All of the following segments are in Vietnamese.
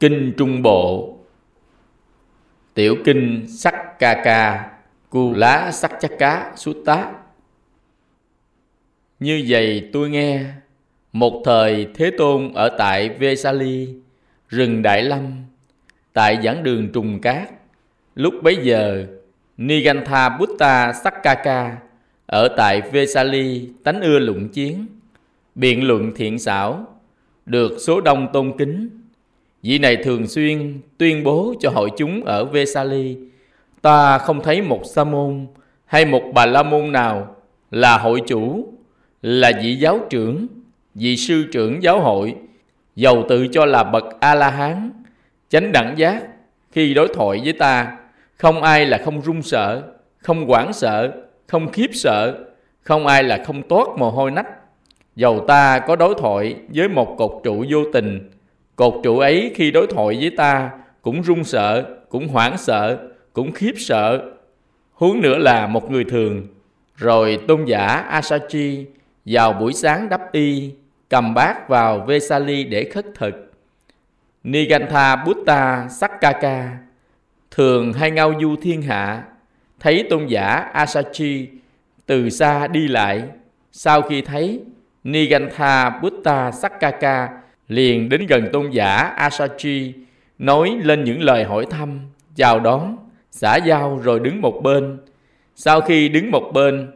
Kinh Trung Bộ. Tiểu Kinh Sắc Ca Ca Cu Lá Sắc Chắc Cá Sút Tá. Như vậy tôi nghe, Một thời Thế Tôn ở tại Vesali, Rừng Đại Lâm, Tại giảng đường Trùng Cát, Lúc bấy giờ Nigantha Buddha Sakkaka Ở tại Vesali tánh ưa luận chiến, Biện luận thiện xảo, Được số đông tôn kính Vị này thường xuyên tuyên bố cho hội chúng ở Vesali Ta không thấy một sa môn hay một bà la môn nào là hội chủ, là vị giáo trưởng, vị sư trưởng giáo hội, giàu tự cho là bậc A-la-hán, chánh đẳng giác khi đối thoại với ta, không ai là không run sợ, không hoảng sợ, không khiếp sợ, không ai là không toát mồ hôi nách. Dầu ta có đối thoại với một cột trụ vô tình, Cột trụ ấy khi đối thoại với ta cũng run sợ, cũng hoảng sợ, cũng khiếp sợ. Huống nữa là một người thường. Rồi tôn giả Asachi vào buổi sáng đắp y, cầm bát vào Vesali để khất thực. Nigantha Buddha Sakkaka thường hay ngao du thiên hạ, thấy tôn giả Asachi từ xa đi lại. Sau khi thấy Nigantha Buddha Sakkaka liền đến gần tôn giả Asachi, nói lên những lời hỏi thăm, chào đón, xã giao rồi đứng một bên. Sau khi đứng một bên,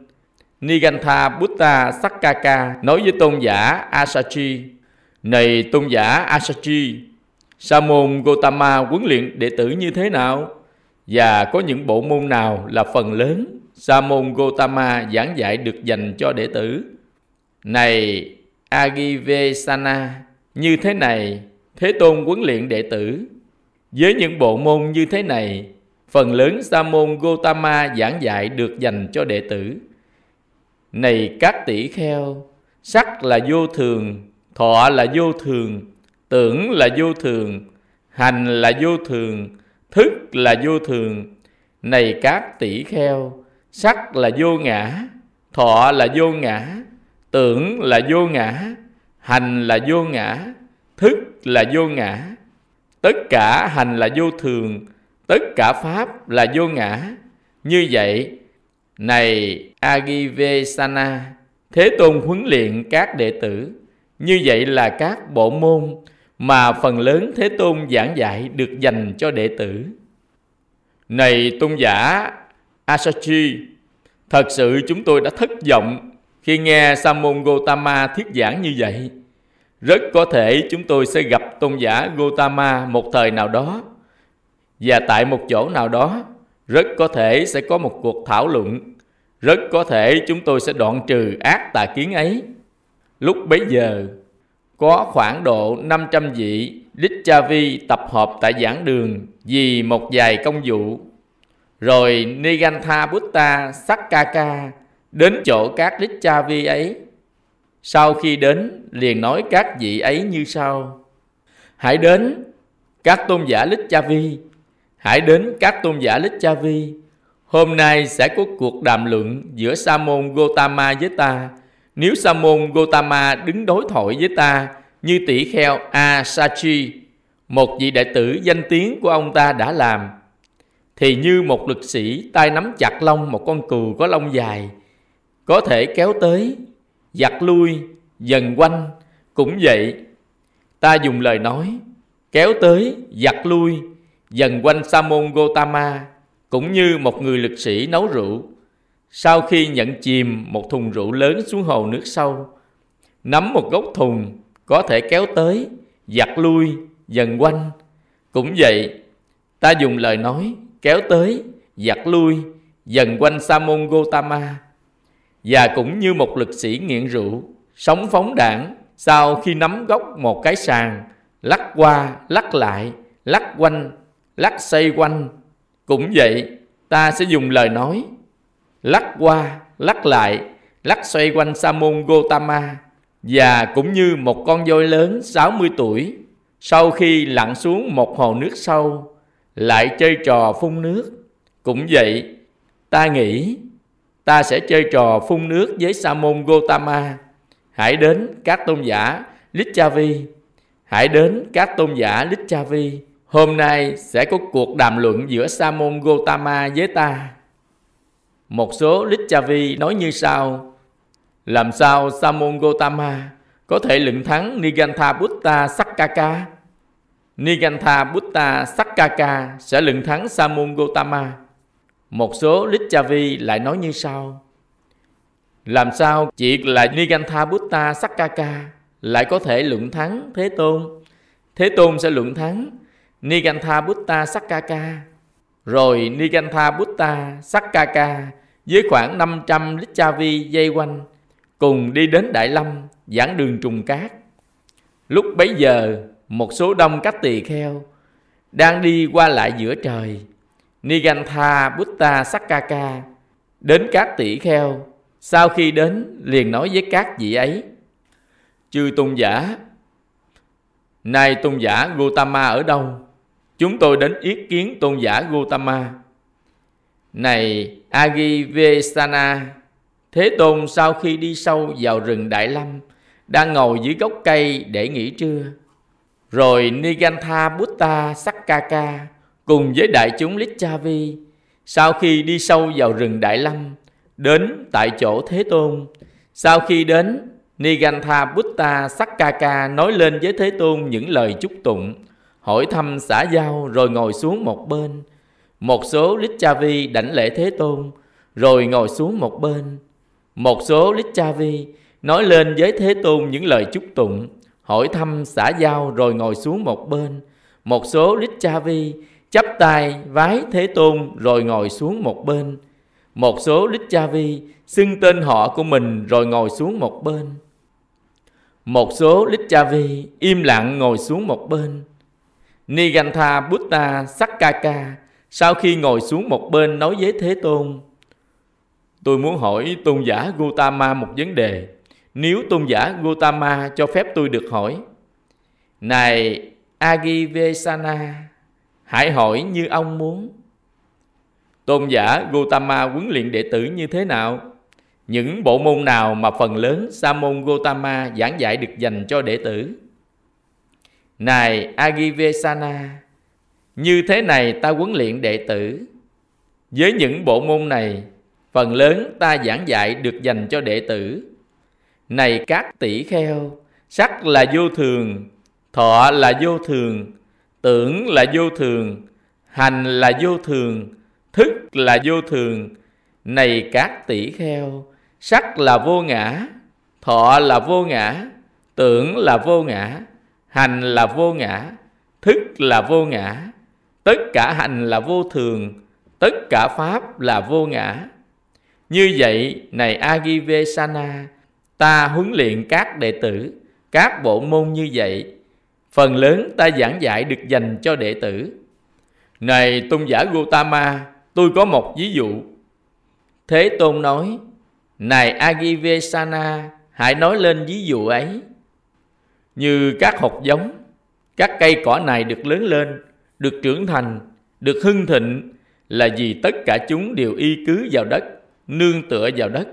Nigantha Buddha Sakkaka nói với tôn giả Asachi, Này tôn giả Asachi, sa môn Gotama huấn luyện đệ tử như thế nào? Và có những bộ môn nào là phần lớn sa môn Gotama giảng dạy được dành cho đệ tử? Này Agivesana, như thế này, Thế Tôn huấn luyện đệ tử. Với những bộ môn như thế này, phần lớn sa môn Gotama giảng dạy được dành cho đệ tử. Này các tỷ kheo, sắc là vô thường, thọ là vô thường, tưởng là vô thường, hành là vô thường, thức là vô thường. Này các tỷ kheo, sắc là vô ngã, thọ là vô ngã, tưởng là vô ngã, hành là vô ngã, thức là vô ngã, tất cả hành là vô thường, tất cả pháp là vô ngã. Như vậy, này Agivesana, Thế Tôn huấn luyện các đệ tử. Như vậy là các bộ môn mà phần lớn Thế Tôn giảng dạy được dành cho đệ tử. Này tôn giả Asachi, thật sự chúng tôi đã thất vọng khi nghe Sa môn Gotama thuyết giảng như vậy. Rất có thể chúng tôi sẽ gặp tôn giả Gotama một thời nào đó. Và tại một chỗ nào đó, rất có thể sẽ có một cuộc thảo luận. Rất có thể chúng tôi sẽ đoạn trừ ác tà kiến ấy. Lúc bấy giờ, có khoảng độ 500 vị Dichavi tập hợp tại giảng đường vì một vài công vụ. Rồi Nigantha Buddha Sakkaka đến chỗ các lít cha vi ấy. Sau khi đến, liền nói các vị ấy như sau. Hãy đến các tôn giả Lích Cha Vi. Hãy đến các tôn giả Lích Cha Vi. Hôm nay sẽ có cuộc đàm luận giữa Sa môn Gotama với ta. Nếu Sa môn Gotama đứng đối thoại với ta Như tỷ kheo Asachi, Một vị đệ tử danh tiếng của ông ta đã làm, Thì như một lực sĩ tay nắm chặt lông một con cừu có lông dài có thể kéo tới giặt lui, dần quanh, cũng vậy. Ta dùng lời nói, kéo tới, giặt lui, dần quanh Sa môn Gotama, cũng như một người lực sĩ nấu rượu. Sau khi nhận chìm một thùng rượu lớn xuống hồ nước sâu, nắm một gốc thùng có thể kéo tới, giặt lui, dần quanh. Cũng vậy, ta dùng lời nói, kéo tới, giặt lui, dần quanh Sa môn Gotama và cũng như một lực sĩ nghiện rượu, sống phóng đảng, sau khi nắm gốc một cái sàn, lắc qua, lắc lại, lắc quanh, lắc xoay quanh. Cũng vậy, ta sẽ dùng lời nói, lắc qua, lắc lại, lắc xoay quanh Sa môn Gotama và cũng như một con voi lớn 60 tuổi sau khi lặn xuống một hồ nước sâu lại chơi trò phun nước. Cũng vậy, ta nghĩ ta sẽ chơi trò phun nước với Sa môn Gotama. Hãy đến các tôn giả Lichavi. hãy đến các tôn giả Lichavi. Hôm nay sẽ có cuộc đàm luận giữa Sa môn Gotama với ta. Một số Lichavi nói như sau: Làm sao Sa môn Gotama có thể lựng thắng Nigantha Buddha Sakkaka? Nigantha Buddha Sakkaka sẽ lựng thắng Sa môn Gotama. Một số Lichavi lại nói như sau: Làm sao chỉ là Nigantha Buddha Sakkaka lại có thể luận thắng Thế Tôn? Thế Tôn sẽ luận thắng Nigantha Buddha Sakkaka. Rồi Nigantha Buddha Sakkaka với khoảng 500 Lichavi dây quanh cùng đi đến Đại Lâm giảng đường trùng cát. Lúc bấy giờ, một số đông các tỳ kheo đang đi qua lại giữa trời. Nigantha Buddha Sakkaka đến các tỷ kheo. Sau khi đến, liền nói với các vị ấy. Chư tôn giả, nay tôn giả Gotama ở đâu? Chúng tôi đến ý kiến tôn giả Gotama. Này Agivesana, Thế Tôn sau khi đi sâu vào rừng Đại Lâm, đang ngồi dưới gốc cây để nghỉ trưa. Rồi Nigantha Buddha Sakkaka cùng với đại chúng Lichavi sau khi đi sâu vào rừng Đại Lâm đến tại chỗ Thế Tôn. Sau khi đến, Nigantha Buddha Sakkaka nói lên với Thế Tôn những lời chúc tụng, hỏi thăm xã giao rồi ngồi xuống một bên. Một số Lichavi đảnh lễ Thế Tôn rồi ngồi xuống một bên. Một số Lichavi nói lên với Thế Tôn những lời chúc tụng, hỏi thăm xã giao rồi ngồi xuống một bên. Một số Lichavi chắp tay vái Thế Tôn rồi ngồi xuống một bên. Một số Lichavi xưng tên họ của mình rồi ngồi xuống một bên. Một số Lichavi im lặng ngồi xuống một bên. Nigantha Buddha Sakkaka sau khi ngồi xuống một bên nói với Thế Tôn, Tôi muốn hỏi tôn giả Gautama một vấn đề Nếu tôn giả Gautama cho phép tôi được hỏi, Này Agivesana Hãy hỏi như ông muốn Tôn giả Gautama huấn luyện đệ tử như thế nào? Những bộ môn nào mà phần lớn Sa môn Gautama giảng dạy được dành cho đệ tử? Này Agivesana Như thế này ta huấn luyện đệ tử Với những bộ môn này, Phần lớn ta giảng dạy được dành cho đệ tử Này các tỷ kheo, Sắc là vô thường, Thọ là vô thường Tưởng là vô thường Hành là vô thường Thức là vô thường Này các tỷ kheo Sắc là vô ngã Thọ là vô ngã Tưởng là vô ngã Hành là vô ngã Thức là vô ngã Tất cả hành là vô thường Tất cả pháp là vô ngã Như vậy này Agivesana Ta huấn luyện các đệ tử Các bộ môn như vậy Phần lớn ta giảng dạy được dành cho đệ tử. Này tôn giả Gautama, Tôi có một ví dụ. Thế Tôn nói, Này Agivesana Hãy nói lên ví dụ ấy. Như các hột giống, Các cây cỏ này được lớn lên, Được trưởng thành, Được hưng thịnh Là vì tất cả chúng đều y cứ vào đất, Nương tựa vào đất.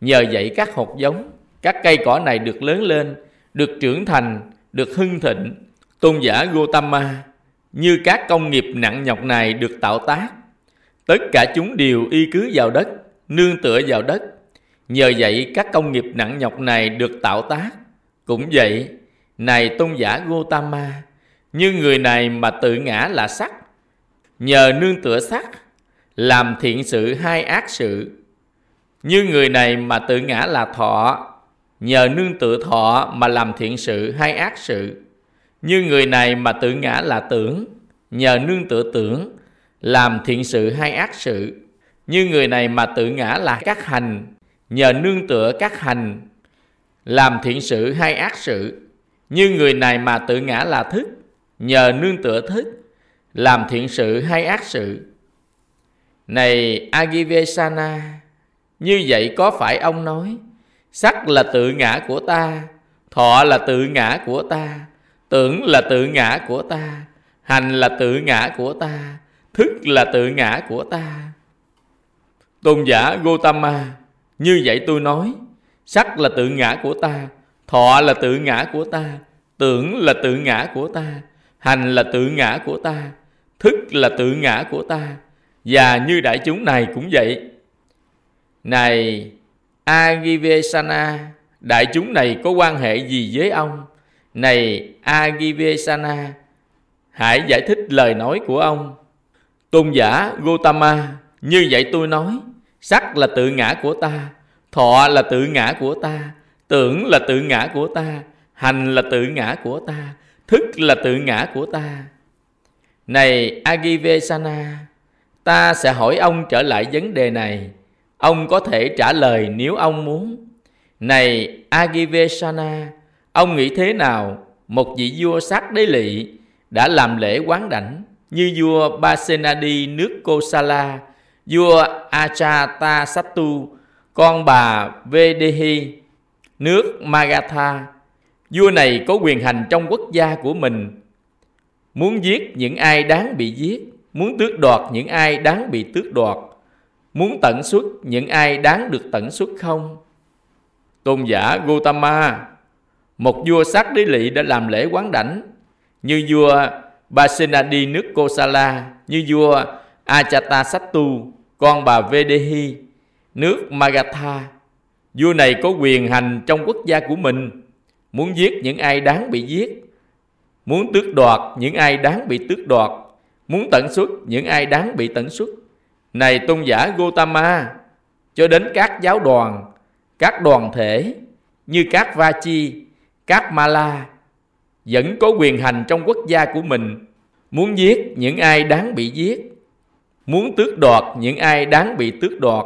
Nhờ vậy các hột giống, Các cây cỏ này được lớn lên, Được trưởng thành được hưng thịnh Tôn giả Gotama Như các công nghiệp nặng nhọc này được tạo tác Tất cả chúng đều y cứ vào đất, nương tựa vào đất. Nhờ vậy các công nghiệp nặng nhọc này được tạo tác. Cũng vậy, này tôn giả Gotama, như người này mà tự ngã là sắc, nhờ nương tựa sắc, làm thiện sự hay ác sự. Như người này mà tự ngã là thọ, nhờ nương tựa thọ mà làm thiện sự hay ác sự. Như người này mà tự ngã là tưởng, nhờ nương tựa tưởng làm thiện sự hay ác sự. Như người này mà tự ngã là các hành nhờ nương tựa các hành làm thiện sự hay ác sự. Như người này mà tự ngã là thức nhờ nương tựa thức làm thiện sự hay ác sự. Này Agivesana như vậy có phải ông nói sắc là tự ngã của ta thọ là tự ngã của ta tưởng là tự ngã của ta hành là tự ngã của ta thức là tự ngã của ta tôn giả gotama như vậy tôi nói sắc là tự ngã của ta thọ là tự ngã của ta tưởng là tự ngã của ta, hành là tự ngã của ta, thức là tự ngã của ta, và như đại chúng này cũng vậy. Này Agivesana, đại chúng này có quan hệ gì với ông? Này Agivesana, hãy giải thích lời nói của ông. Tôn giả Gotama, như vậy tôi nói, sắc là tự ngã của ta, thọ là tự ngã của ta, tưởng là tự ngã của ta, hành là tự ngã của ta, thức là tự ngã của ta. Này Agivesana, ta sẽ hỏi ông trở lại vấn đề này. Ông có thể trả lời nếu ông muốn. Này Agivesana, ông nghĩ thế nào một vị vua sát đế lị đã làm lễ quán đảnh như vua Basenadi nước Kosala, vua Achatasattu, con bà Vedehi, nước Magatha. Vua này có quyền hành trong quốc gia của mình, muốn giết những ai đáng bị giết, muốn tước đoạt những ai đáng bị tước đoạt, muốn tận xuất những ai đáng được tận xuất không? Tôn giả gautama một vua sắc đế lị đã làm lễ quán đảnh, như vua Basenadi nước Kosala, như vua Achatasattu, con bà Vedehi, nước Magatha. Vua này có quyền hành trong quốc gia của mình, muốn giết những ai đáng bị giết, muốn tước đoạt những ai đáng bị tước đoạt, muốn tận xuất những ai đáng bị tận xuất. Này tôn giả Gotama, cho đến các giáo đoàn, các đoàn thể như các Vachi, các Mala vẫn có quyền hành trong quốc gia của mình, muốn giết những ai đáng bị giết, muốn tước đoạt những ai đáng bị tước đoạt,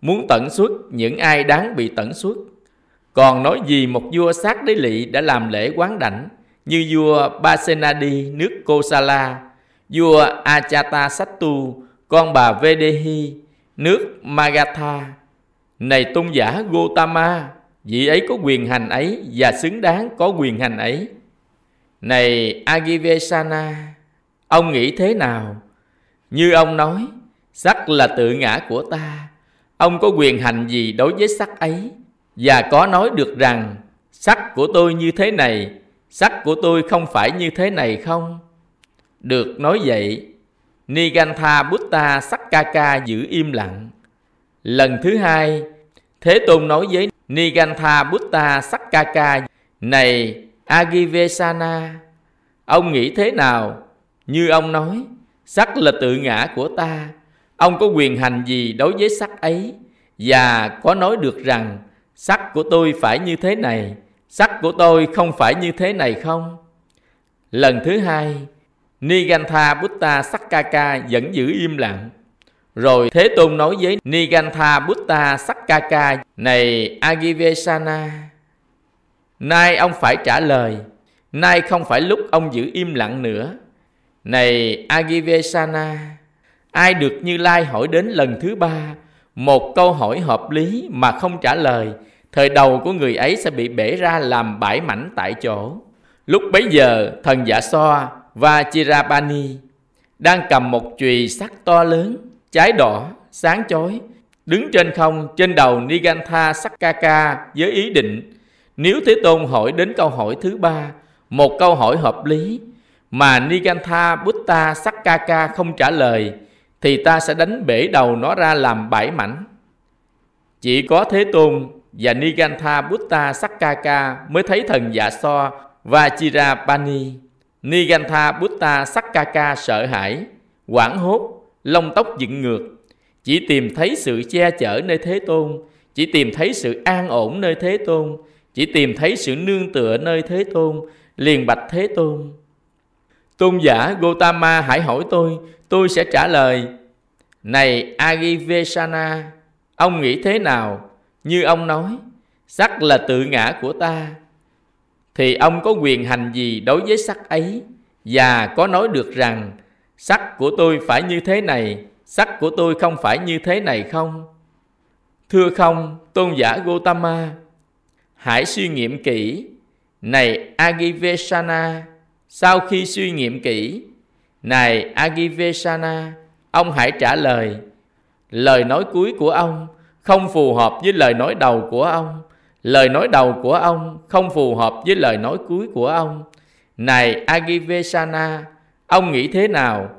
muốn tận xuất những ai đáng bị tận xuất. Còn nói gì một vua sát đế lị đã làm lễ quán đảnh như vua Basenadi nước Kosala, vua Achatasattu, con bà Vedehi, nước Magatha. Này tôn giả Gotama, vị ấy có quyền hành ấy và xứng đáng có quyền hành ấy. Này Agivesana, ông nghĩ thế nào? Như ông nói, sắc là tự ngã của ta. Ông có quyền hành gì đối với sắc ấy? Và có nói được rằng sắc của tôi như thế này, sắc của tôi không phải như thế này không? Được nói vậy, Nigantha Buddha Sakkaka giữ im lặng. Lần thứ hai, Thế Tôn nói với Nigantha Buddha Sakkaka Này Agivesana, ông nghĩ thế nào? Như ông nói, sắc là tự ngã của ta. Ông có quyền hành gì đối với sắc ấy? Và có nói được rằng sắc của tôi phải như thế này, sắc của tôi không phải như thế này không? Lần thứ hai, Nigantha Buddha Sakkaka vẫn giữ im lặng. Rồi Thế Tôn nói với Nigantha Buddha Sakkaka Này, Agivesana, Nay ông phải trả lời. Nay không phải lúc ông giữ im lặng nữa. Này Agivesana, Ai được Như Lai hỏi đến lần thứ ba, Một câu hỏi hợp lý mà không trả lời, Thời đầu của người ấy sẽ bị bể ra làm bãi mảnh tại chỗ. Lúc bấy giờ, thần giả so và Chirapani đang cầm một chùy sắt to lớn, trái đỏ, sáng chói, đứng trên không trên đầu Nigantha Sakkaka với ý định nếu Thế Tôn hỏi đến câu hỏi thứ ba, một câu hỏi hợp lý mà Nigantha Buddha Sakkaka không trả lời thì ta sẽ đánh bể đầu nó ra làm bảy mảnh. Chỉ có Thế Tôn và Nigantha Buddha Sakkaka mới thấy thần dạ so và Chirapani. Nigantha Buddha Sakkaka sợ hãi, quảng hốt, lông tóc dựng ngược, chỉ tìm thấy sự che chở nơi Thế Tôn, chỉ tìm thấy sự an ổn nơi Thế Tôn, chỉ tìm thấy sự nương tựa nơi Thế Tôn, liền bạch Thế Tôn. Tôn giả Gotama hãy hỏi tôi, tôi sẽ trả lời. Này Agivesana, ông nghĩ thế nào? Như ông nói, sắc là tự ngã của ta, thì ông có quyền hành gì đối với sắc ấy? Và có nói được rằng, sắc của tôi phải như thế này, sắc của tôi không phải như thế này không? Thưa không, tôn giả gotama hãy suy nghiệm kỹ. Này agivesana sau khi suy nghiệm kỹ, này agivesana ông hãy trả lời. Lời nói cuối của ông không phù hợp với lời nói đầu của ông lời nói đầu của ông không phù hợp với lời nói cuối của ông. Này Agivesana, ông nghĩ thế nào?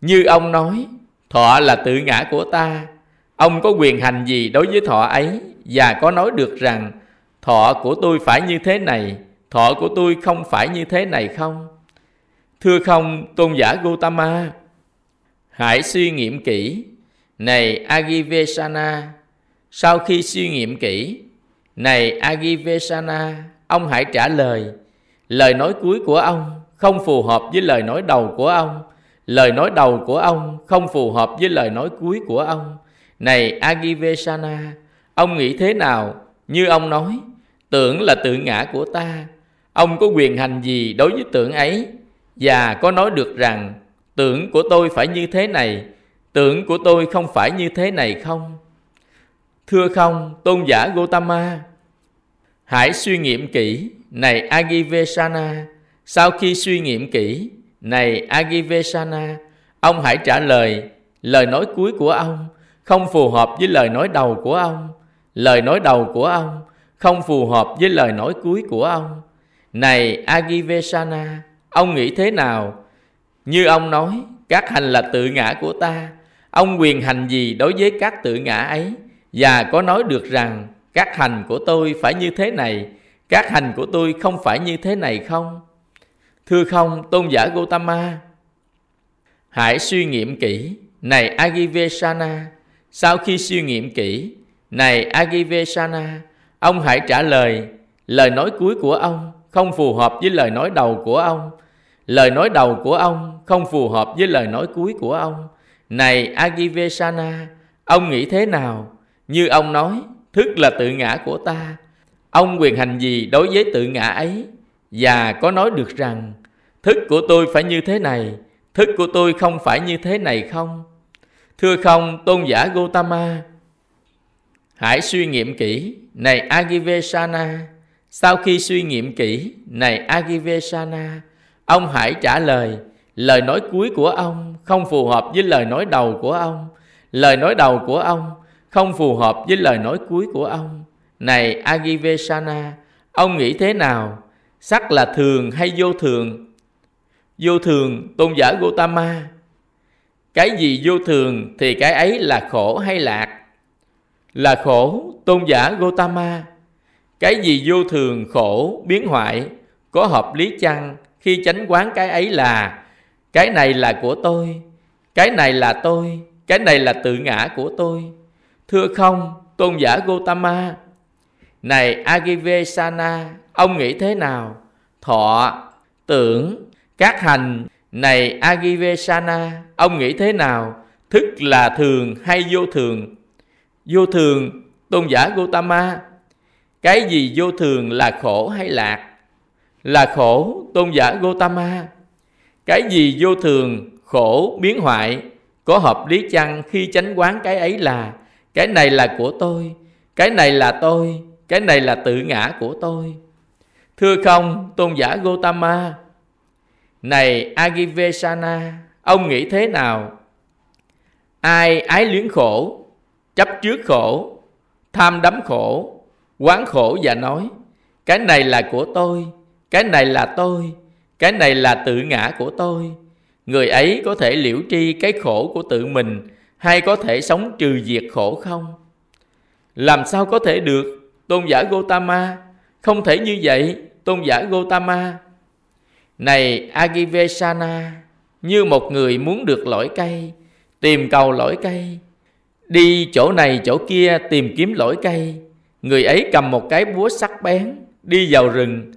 Như ông nói, thọ là tự ngã của ta. Ông có quyền hành gì đối với thọ ấy và có nói được rằng thọ của tôi phải như thế này, thọ của tôi không phải như thế này không? Thưa không, tôn giả Gautama, hãy suy nghiệm kỹ. Này Agivesana, sau khi suy nghiệm kỹ, này Agivesana, ông hãy trả lời. Lời nói cuối của ông không phù hợp với lời nói đầu của ông. Lời nói đầu của ông không phù hợp với lời nói cuối của ông. Này Agivesana, ông nghĩ thế nào? Như ông nói, tưởng là tự ngã của ta. Ông có quyền hành gì đối với tưởng ấy? Và có nói được rằng tưởng của tôi phải như thế này, tưởng của tôi không phải như thế này không? Thưa không, tôn giả Gotama, hãy suy nghiệm kỹ, này Agivesana. Sau khi suy nghiệm kỹ, này Agivesana, ông hãy trả lời lời nói cuối của ông không phù hợp với lời nói đầu của ông. Lời nói đầu của ông không phù hợp với lời nói cuối của ông. Này Agivesana, ông nghĩ thế nào? Như ông nói, các hành là tự ngã của ta. Ông quyền hành gì đối với các tự ngã ấy? Và có nói được rằng các hành của tôi phải như thế này, các hành của tôi không phải như thế này không? Thưa không, tôn giả Gautama, hãy suy nghiệm kỹ, này Agivesana, sau khi suy nghiệm kỹ, này Agivesana, ông hãy trả lời, lời nói cuối của ông không phù hợp với lời nói đầu của ông. Lời nói đầu của ông không phù hợp với lời nói cuối của ông. Này Agivesana, ông nghĩ thế nào? Như ông nói, thức là tự ngã của ta. Ông quyền hành gì đối với tự ngã ấy? Và có nói được rằng, thức của tôi phải như thế này, thức của tôi không phải như thế này không? Thưa không, tôn giả Gotama, hãy suy nghiệm kỹ, này Agivesana. Sau khi suy nghiệm kỹ, này Agivesana, ông hãy trả lời, lời nói cuối của ông không phù hợp với lời nói đầu của ông. Lời nói đầu của ông không phù hợp với lời nói cuối của ông. Này Agivesana, ông nghĩ thế nào? Sắc là thường hay vô thường? Vô thường, tôn giả Gotama. Cái gì vô thường thì cái ấy là khổ hay lạc? Là khổ, tôn giả Gotama. Cái gì vô thường, khổ, biến hoại, có hợp lý chăng khi chánh quán cái ấy là cái này là của tôi, cái này là tôi, cái này là tự ngã của tôi Thưa không, tôn giả Gotama, này Agivesana, ông nghĩ thế nào? Thọ, tưởng, các hành, này Agivesana, ông nghĩ thế nào? Thức là thường hay vô thường? Vô thường, tôn giả Gotama, cái gì vô thường là khổ hay lạc? Là khổ, tôn giả Gotama. Cái gì vô thường, khổ, biến hoại, có hợp lý chăng khi chánh quán cái ấy là cái này là của tôi, cái này là tôi, cái này là tự ngã của tôi. Thưa không, tôn giả gotama này agivesana, ông nghĩ thế nào? Ai ái luyến khổ, chấp trước khổ, tham đắm khổ, quán khổ và nói, cái này là của tôi, cái này là tôi, cái này là tự ngã của tôi. Người ấy có thể liễu tri cái khổ của tự mình hay có thể sống trừ diệt khổ không? Làm sao có thể được? Tôn giả Gotama, không thể như vậy, tôn giả Gotama. Này Agivesana, như một người muốn được lõi cây, tìm cầu lõi cây, đi chỗ này chỗ kia tìm kiếm lõi cây, người ấy cầm một cái búa sắc bén, đi vào rừng,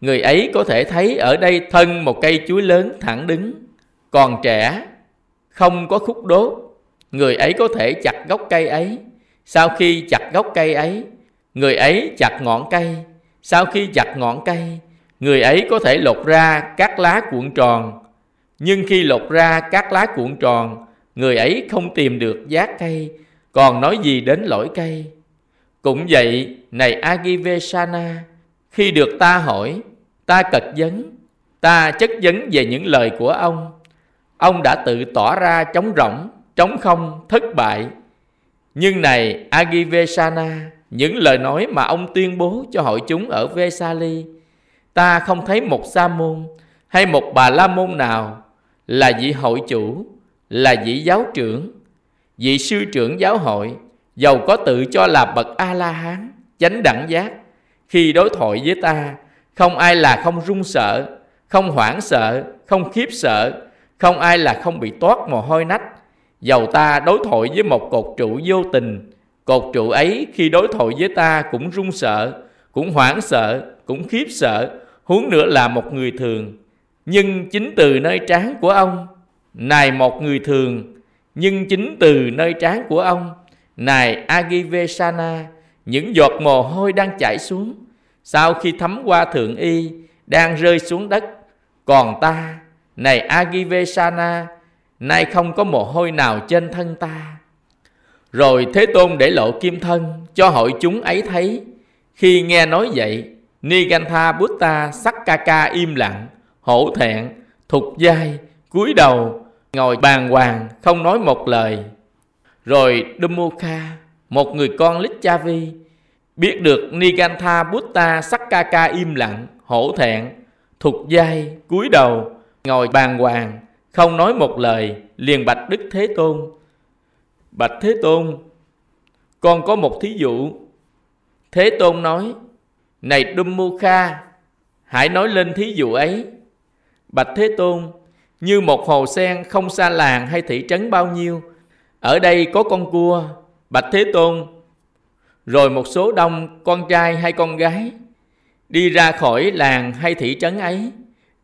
người ấy có thể thấy ở đây thân một cây chuối lớn thẳng đứng, còn trẻ, không có khúc đốt, người ấy có thể chặt gốc cây ấy. Sau khi chặt gốc cây ấy, người ấy chặt ngọn cây. Sau khi chặt ngọn cây, người ấy có thể lột ra các lá cuộn tròn. Nhưng khi lột ra các lá cuộn tròn, người ấy không tìm được giác cây, còn nói gì đến lỗi cây. Cũng vậy, này agivesana khi được ta hỏi, ta cật vấn, ta chất vấn về những lời của ông. Ông đã tự tỏ ra trống rỗng trống không thất bại nhưng này Agivesana những lời nói mà ông tuyên bố cho hội chúng ở Vesali, ta không thấy một sa môn hay một bà la môn nào là vị hội chủ, là vị giáo trưởng, vị sư trưởng giáo hội, giàu có tự cho là bậc a la hán, chánh đẳng giác, khi đối thoại với ta, không ai là không run sợ, không hoảng sợ, không khiếp sợ, không ai là không bị toát mồ hôi nách. Dầu ta đối thoại với một cột trụ vô tình, cột trụ ấy khi đối thoại với ta cũng run sợ, cũng hoảng sợ, cũng khiếp sợ, huống nữa là một người thường. Nhưng chính từ nơi trán của ông, này một người thường, nhưng chính từ nơi trán của ông, này Agivesana, những giọt mồ hôi đang chảy xuống, sau khi thấm qua thượng y, đang rơi xuống đất. Còn ta, này Agivesana, nay không có mồ hôi nào trên thân ta. Rồi Thế Tôn để lộ kim thân cho hội chúng ấy thấy. Khi nghe nói vậy, Nigantha Buddha Sakkaka im lặng, hổ thẹn, thục dai, cúi đầu, ngồi bàn hoàng, không nói một lời. Rồi Dumukha, một người con Lichavi, biết được Nigantha Buddha Sakkaka im lặng, hổ thẹn, thục dai, cúi đầu, ngồi bàn hoàng, không nói một lời, liền bạch Đức Thế Tôn. Bạch Thế Tôn, con có một thí dụ. Thế Tôn nói, này đum mu kha hãy nói lên thí dụ ấy. Bạch Thế Tôn, như một hồ sen không xa làng hay thị trấn bao nhiêu, ở đây có con cua. Bạch Thế Tôn, rồi một số đông con trai hay con gái đi ra khỏi làng hay thị trấn ấy,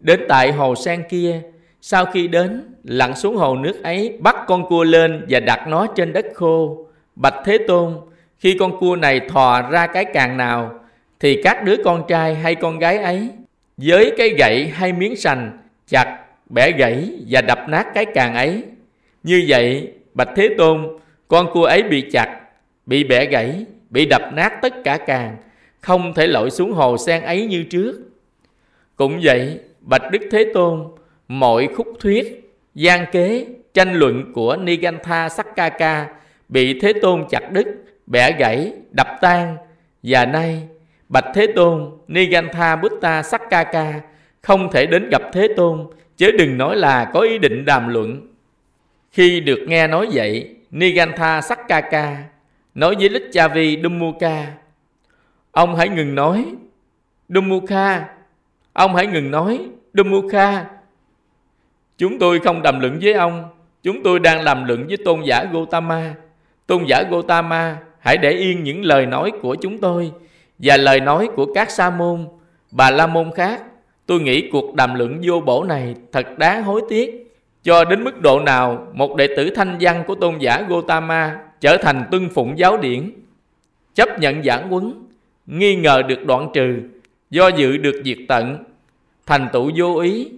đến tại hồ sen kia, sau khi đến, lặn xuống hồ nước ấy, bắt con cua lên và đặt nó trên đất khô. Bạch Thế Tôn, khi con cua này thò ra cái càng nào, thì các đứa con trai hay con gái ấy, với cái gậy hay miếng sành, chặt, bẻ gãy và đập nát cái càng ấy. Như vậy, Bạch Thế Tôn, con cua ấy bị chặt, bị bẻ gãy, bị đập nát tất cả càng, không thể lội xuống hồ sen ấy như trước. Cũng vậy, Bạch Đức Thế Tôn, mọi khúc thuyết, gian kế, tranh luận của Nigantha Sakkaka bị Thế Tôn chặt đứt, bẻ gãy, đập tan. Và nay, Bạch Thế Tôn, Nigantha Buddha Sakkaka không thể đến gặp Thế Tôn, chứ đừng nói là có ý định đàm luận. Khi được nghe nói vậy, Nigantha Sakkaka nói với Lichavi Dummuka, ông hãy ngừng nói, Dummuka, ông hãy ngừng nói, Dummuka, Chúng tôi không đàm luận với ông, chúng tôi đang đàm luận với tôn giả Gotama. Tôn giả Gotama, hãy để yên những lời nói của chúng tôi và lời nói của các sa môn, bà la môn khác. Tôi nghĩ cuộc đàm luận vô bổ này thật đáng hối tiếc. Cho đến mức độ nào một đệ tử thanh văn của tôn giả Gotama trở thành tuân phụng giáo điển, chấp nhận giảng huấn, nghi ngờ được đoạn trừ, do dự được diệt tận, thành tựu vô ý,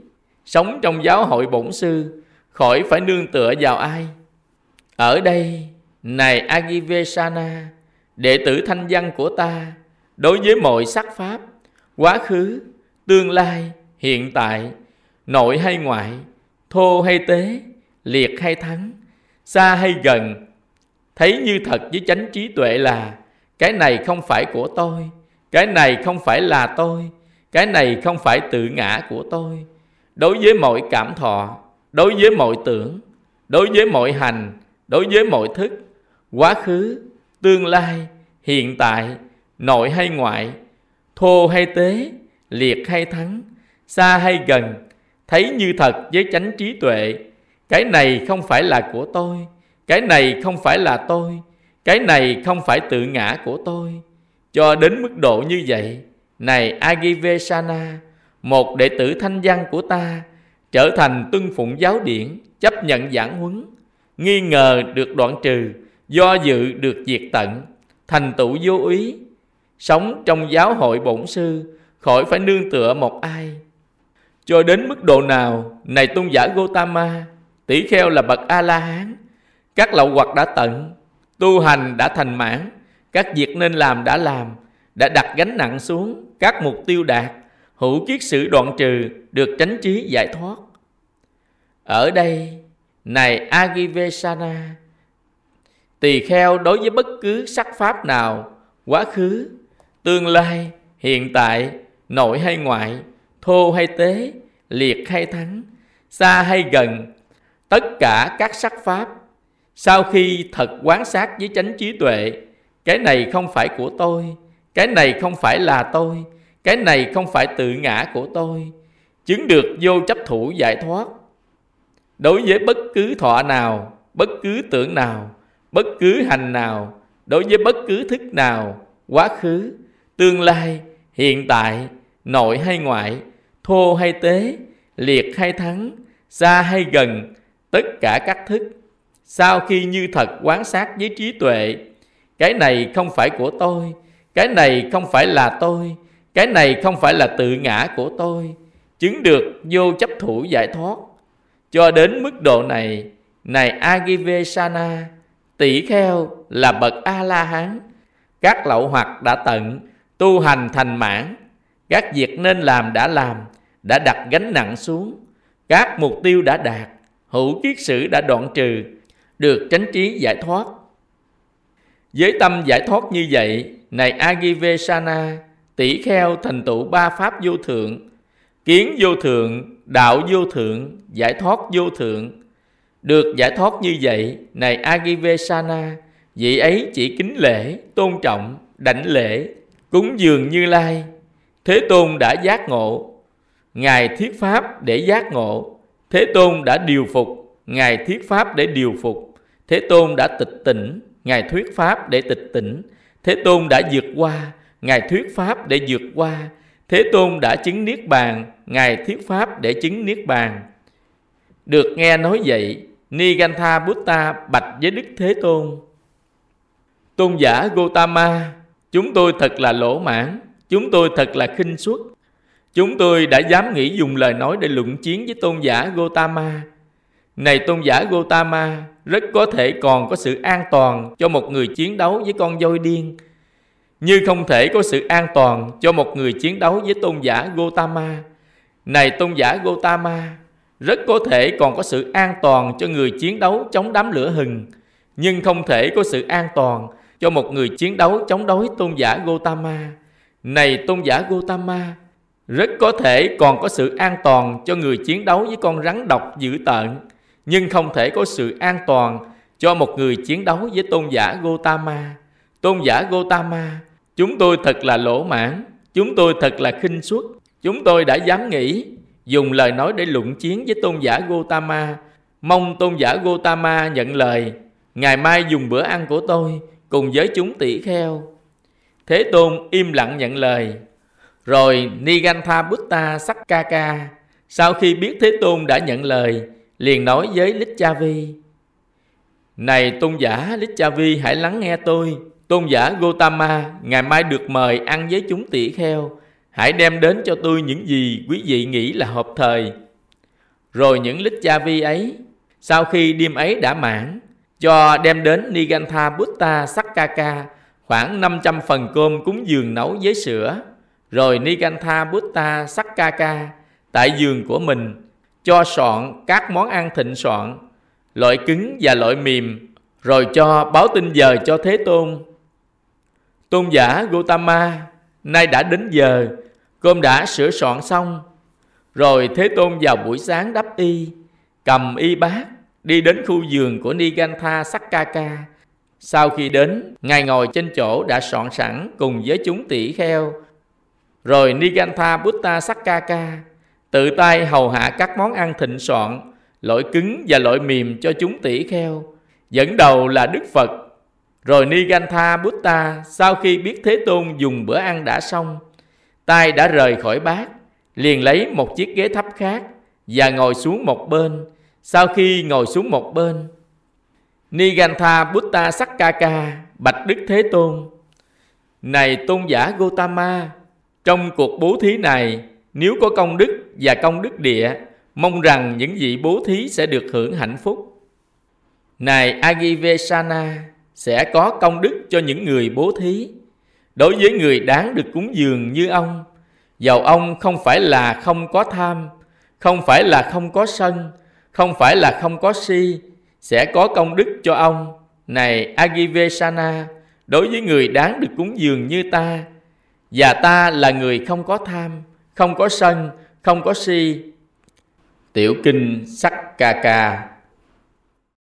sống trong giáo hội bổn sư, khỏi phải nương tựa vào ai. Ở đây, này Agivesana, đệ tử thanh văn của ta, đối với mọi sắc pháp, quá khứ, tương lai, hiện tại, nội hay ngoại, thô hay tế, liệt hay thắng, xa hay gần, thấy như thật với chánh trí tuệ là cái này không phải của tôi, cái này không phải là tôi, cái này không phải tự ngã của tôi, đối với mọi cảm thọ, đối với mọi tưởng, đối với mọi hành, đối với mọi thức, quá khứ, tương lai, hiện tại, nội hay ngoại, thô hay tế, liệt hay thắng, xa hay gần, thấy như thật với chánh trí tuệ. Cái này không phải là của tôi, cái này không phải là tôi, cái này không phải tự ngã của tôi. Cho đến mức độ như vậy, này Agivesana, một đệ tử thanh văn của ta trở thành tuân phụng giáo điển, chấp nhận giảng huấn, nghi ngờ được đoạn trừ, do dự được diệt tận, thành tựu vô ý, sống trong giáo hội bổn sư, khỏi phải nương tựa một ai. Cho đến mức độ nào, này tôn giả Gotama, tỷ kheo là bậc A-la-hán, các lậu hoặc đã tận, tu hành đã thành mãn, các việc nên làm đã làm, đã đặt gánh nặng xuống, các mục tiêu đạt, hữu kiết sự đoạn trừ được tránh trí giải thoát. Ở đây, này Agivesana, tỳ kheo đối với bất cứ sắc pháp nào, quá khứ, tương lai, hiện tại, nội hay ngoại, thô hay tế, liệt hay thắng, xa hay gần, tất cả các sắc pháp. Sau khi thật quán sát với chánh trí tuệ, cái này không phải của tôi, cái này không phải là tôi, cái này không phải tự ngã của tôi, chứng được vô chấp thủ giải thoát. Đối với bất cứ thọ nào, bất cứ tưởng nào, bất cứ hành nào, đối với bất cứ thức nào, quá khứ, tương lai, hiện tại, nội hay ngoại, thô hay tế, liệt hay thắng, xa hay gần, tất cả các thức. Sau khi như thật quán sát với trí tuệ, cái này không phải của tôi, cái này không phải là tôi, cái này không phải là tự ngã của tôi, chứng được vô chấp thủ giải thoát. Cho đến mức độ này, này Agivesana, tỷ kheo là bậc A-la-hán, các lậu hoặc đã tận, tu hành thành mãn, các việc nên làm đã làm, đã đặt gánh nặng xuống, các mục tiêu đã đạt, hữu kiết sử đã đoạn trừ, được tránh trí giải thoát. Với tâm giải thoát như vậy, này Agivesana, tỷ kheo thành tựu ba pháp vô thượng, kiến vô thượng, đạo vô thượng, giải thoát vô thượng. Được giải thoát như vậy, này Agivesana, vị ấy chỉ kính lễ, tôn trọng, đảnh lễ, cúng dường như lai. Thế Tôn đã giác ngộ, Ngài thiết pháp để giác ngộ. Thế Tôn đã điều phục, Ngài thiết pháp để điều phục. Thế Tôn đã tịch tỉnh, Ngài thuyết pháp để tịch tỉnh. Thế Tôn đã vượt qua, Ngài thuyết pháp để vượt qua. Thế Tôn đã chứng Niết Bàn, Ngài thuyết pháp để chứng Niết Bàn. Được nghe nói vậy, Nigantha Buddha bạch với Đức Thế Tôn. Tôn giả Gotama, chúng tôi thật là lỗ mãn, chúng tôi thật là khinh suất. Chúng tôi đã dám nghĩ dùng lời nói để luận chiến với tôn giả Gotama. Này tôn giả Gotama, rất có thể còn có sự an toàn cho một người chiến đấu với con voi điên, như không thể có sự an toàn cho một người chiến đấu với tôn giả Gotama. Này tôn giả Gotama, rất có thể còn có sự an toàn cho người chiến đấu chống đám lửa hừng, nhưng không thể có sự an toàn cho một người chiến đấu chống đối tôn giả Gotama. Này tôn giả Gotama, rất có thể còn có sự an toàn cho người chiến đấu với con rắn độc dữ tợn, nhưng không thể có sự an toàn cho một người chiến đấu với tôn giả Gotama. Tôn giả Gotama, chúng tôi thật là lỗ mãn, chúng tôi thật là khinh suất, chúng tôi đã dám nghĩ, dùng lời nói để luận chiến với tôn giả Gotama, mong tôn giả Gotama nhận lời, ngày mai dùng bữa ăn của tôi cùng với chúng tỷ kheo. Thế Tôn im lặng nhận lời. Rồi Nigantha Buddha Sakkaka sau khi biết Thế Tôn đã nhận lời, liền nói với Lít Cha Vi Này tôn giả Lít Cha Vi hãy lắng nghe tôi. Tôn giả Gotama ngày mai được mời ăn với chúng tỷ kheo. Hãy đem đến cho tôi những gì quý vị nghĩ là hợp thời. Rồi những lít cha-vi ấy, sau khi đêm ấy đã mãn, cho đem đến Nigantha Buddha Sakkaka khoảng 500 phần cơm cúng dường nấu với sữa. Rồi Nigantha Buddha Sakkaka tại giường của mình cho soạn các món ăn thịnh soạn, loại cứng và loại mềm, rồi cho báo tin giờ cho Thế Tôn. Tôn giả Gautama, nay đã đến giờ, cơm đã sửa soạn xong. Rồi Thế Tôn vào buổi sáng đắp y, cầm y bát, đi đến khu giường của Nigantha Sakkaka. Sau khi đến, Ngài ngồi trên chỗ đã soạn sẵn cùng với chúng tỷ kheo. Rồi Nigantha Buddha Sakkaka tự tay hầu hạ các món ăn thịnh soạn, loại cứng và loại mềm cho chúng tỷ kheo. Dẫn đầu là Đức Phật. Rồi Nigantha Buddha sau khi biết Thế Tôn dùng bữa ăn đã xong, tay đã rời khỏi bát, liền lấy một chiếc ghế thấp khác và ngồi xuống một bên. Sau khi ngồi xuống một bên, Nigantha Buddha Sakkaka bạch Đức Thế Tôn. Này tôn giả Gotama, trong cuộc bố thí này, nếu có công đức và công đức địa, mong rằng những vị bố thí sẽ được hưởng hạnh phúc. Này Agivesana, sẽ có công đức cho những người bố thí. Đối với người đáng được cúng dường như ông, giàu ông không phải là không có tham, không phải là không có sân, không phải là không có si, sẽ có công đức cho ông. Này Agivesana, đối với người đáng được cúng dường như ta và ta là người không có tham không có sân không có si tiểu kinh sắc ca ca